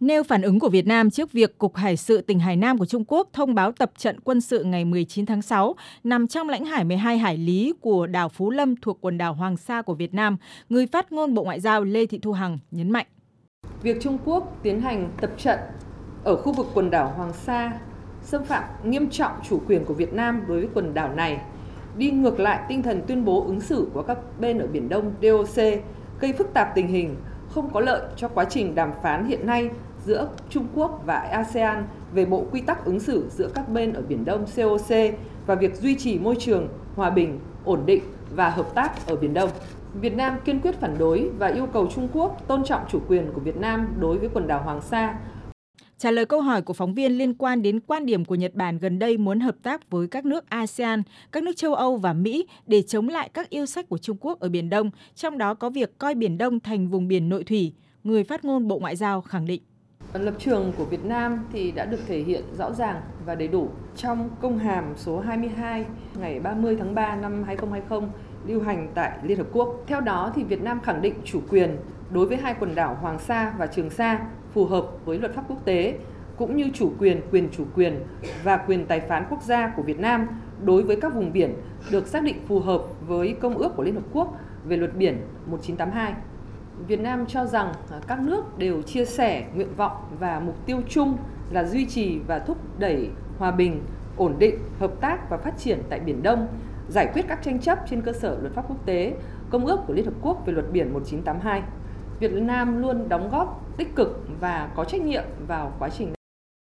Nêu phản ứng của Việt Nam trước việc Cục Hải sự tỉnh Hải Nam của Trung Quốc thông báo tập trận quân sự ngày 19 tháng 6 nằm trong lãnh hải 12 hải lý của đảo Phú Lâm thuộc quần đảo Hoàng Sa của Việt Nam, người phát ngôn Bộ Ngoại giao Lê Thị Thu Hằng nhấn mạnh. Việc Trung Quốc tiến hành tập trận ở khu vực quần đảo Hoàng Sa xâm phạm nghiêm trọng chủ quyền của Việt Nam đối với quần đảo này, đi ngược lại tinh thần tuyên bố ứng xử của các bên ở Biển Đông DOC, gây phức tạp tình hình, không có lợi cho quá trình đàm phán hiện nay giữa Trung Quốc và ASEAN về bộ quy tắc ứng xử giữa các bên ở Biển Đông COC và việc duy trì môi trường hòa bình, ổn định và hợp tác ở Biển Đông. Việt Nam kiên quyết phản đối và yêu cầu Trung Quốc tôn trọng chủ quyền của Việt Nam đối với quần đảo Hoàng Sa. Trả lời câu hỏi của phóng viên liên quan đến quan điểm của Nhật Bản gần đây muốn hợp tác với các nước ASEAN, các nước châu Âu và Mỹ để chống lại các yêu sách của Trung Quốc ở Biển Đông, trong đó có việc coi Biển Đông thành vùng biển nội thủy, người phát ngôn Bộ Ngoại giao khẳng định. Lập trường của Việt Nam thì đã được thể hiện rõ ràng và đầy đủ trong công hàm số 22 ngày 30 tháng 3 năm 2020 lưu hành tại Liên Hợp Quốc. Theo đó thì Việt Nam khẳng định chủ quyền đối với hai quần đảo Hoàng Sa và Trường Sa phù hợp với luật pháp quốc tế cũng như chủ quyền, quyền chủ quyền và quyền tài phán quốc gia của Việt Nam đối với các vùng biển được xác định phù hợp với Công ước của Liên Hợp Quốc về luật biển 1982. Việt Nam cho rằng à, các nước đều chia sẻ nguyện vọng và mục tiêu chung là duy trì và thúc đẩy hòa bình, ổn định, hợp tác và phát triển tại Biển Đông, giải quyết các tranh chấp trên cơ sở luật pháp quốc tế, Công ước của Liên Hợp Quốc về luật biển 1982. Việt Nam luôn đóng góp tích cực và có trách nhiệm vào quá trình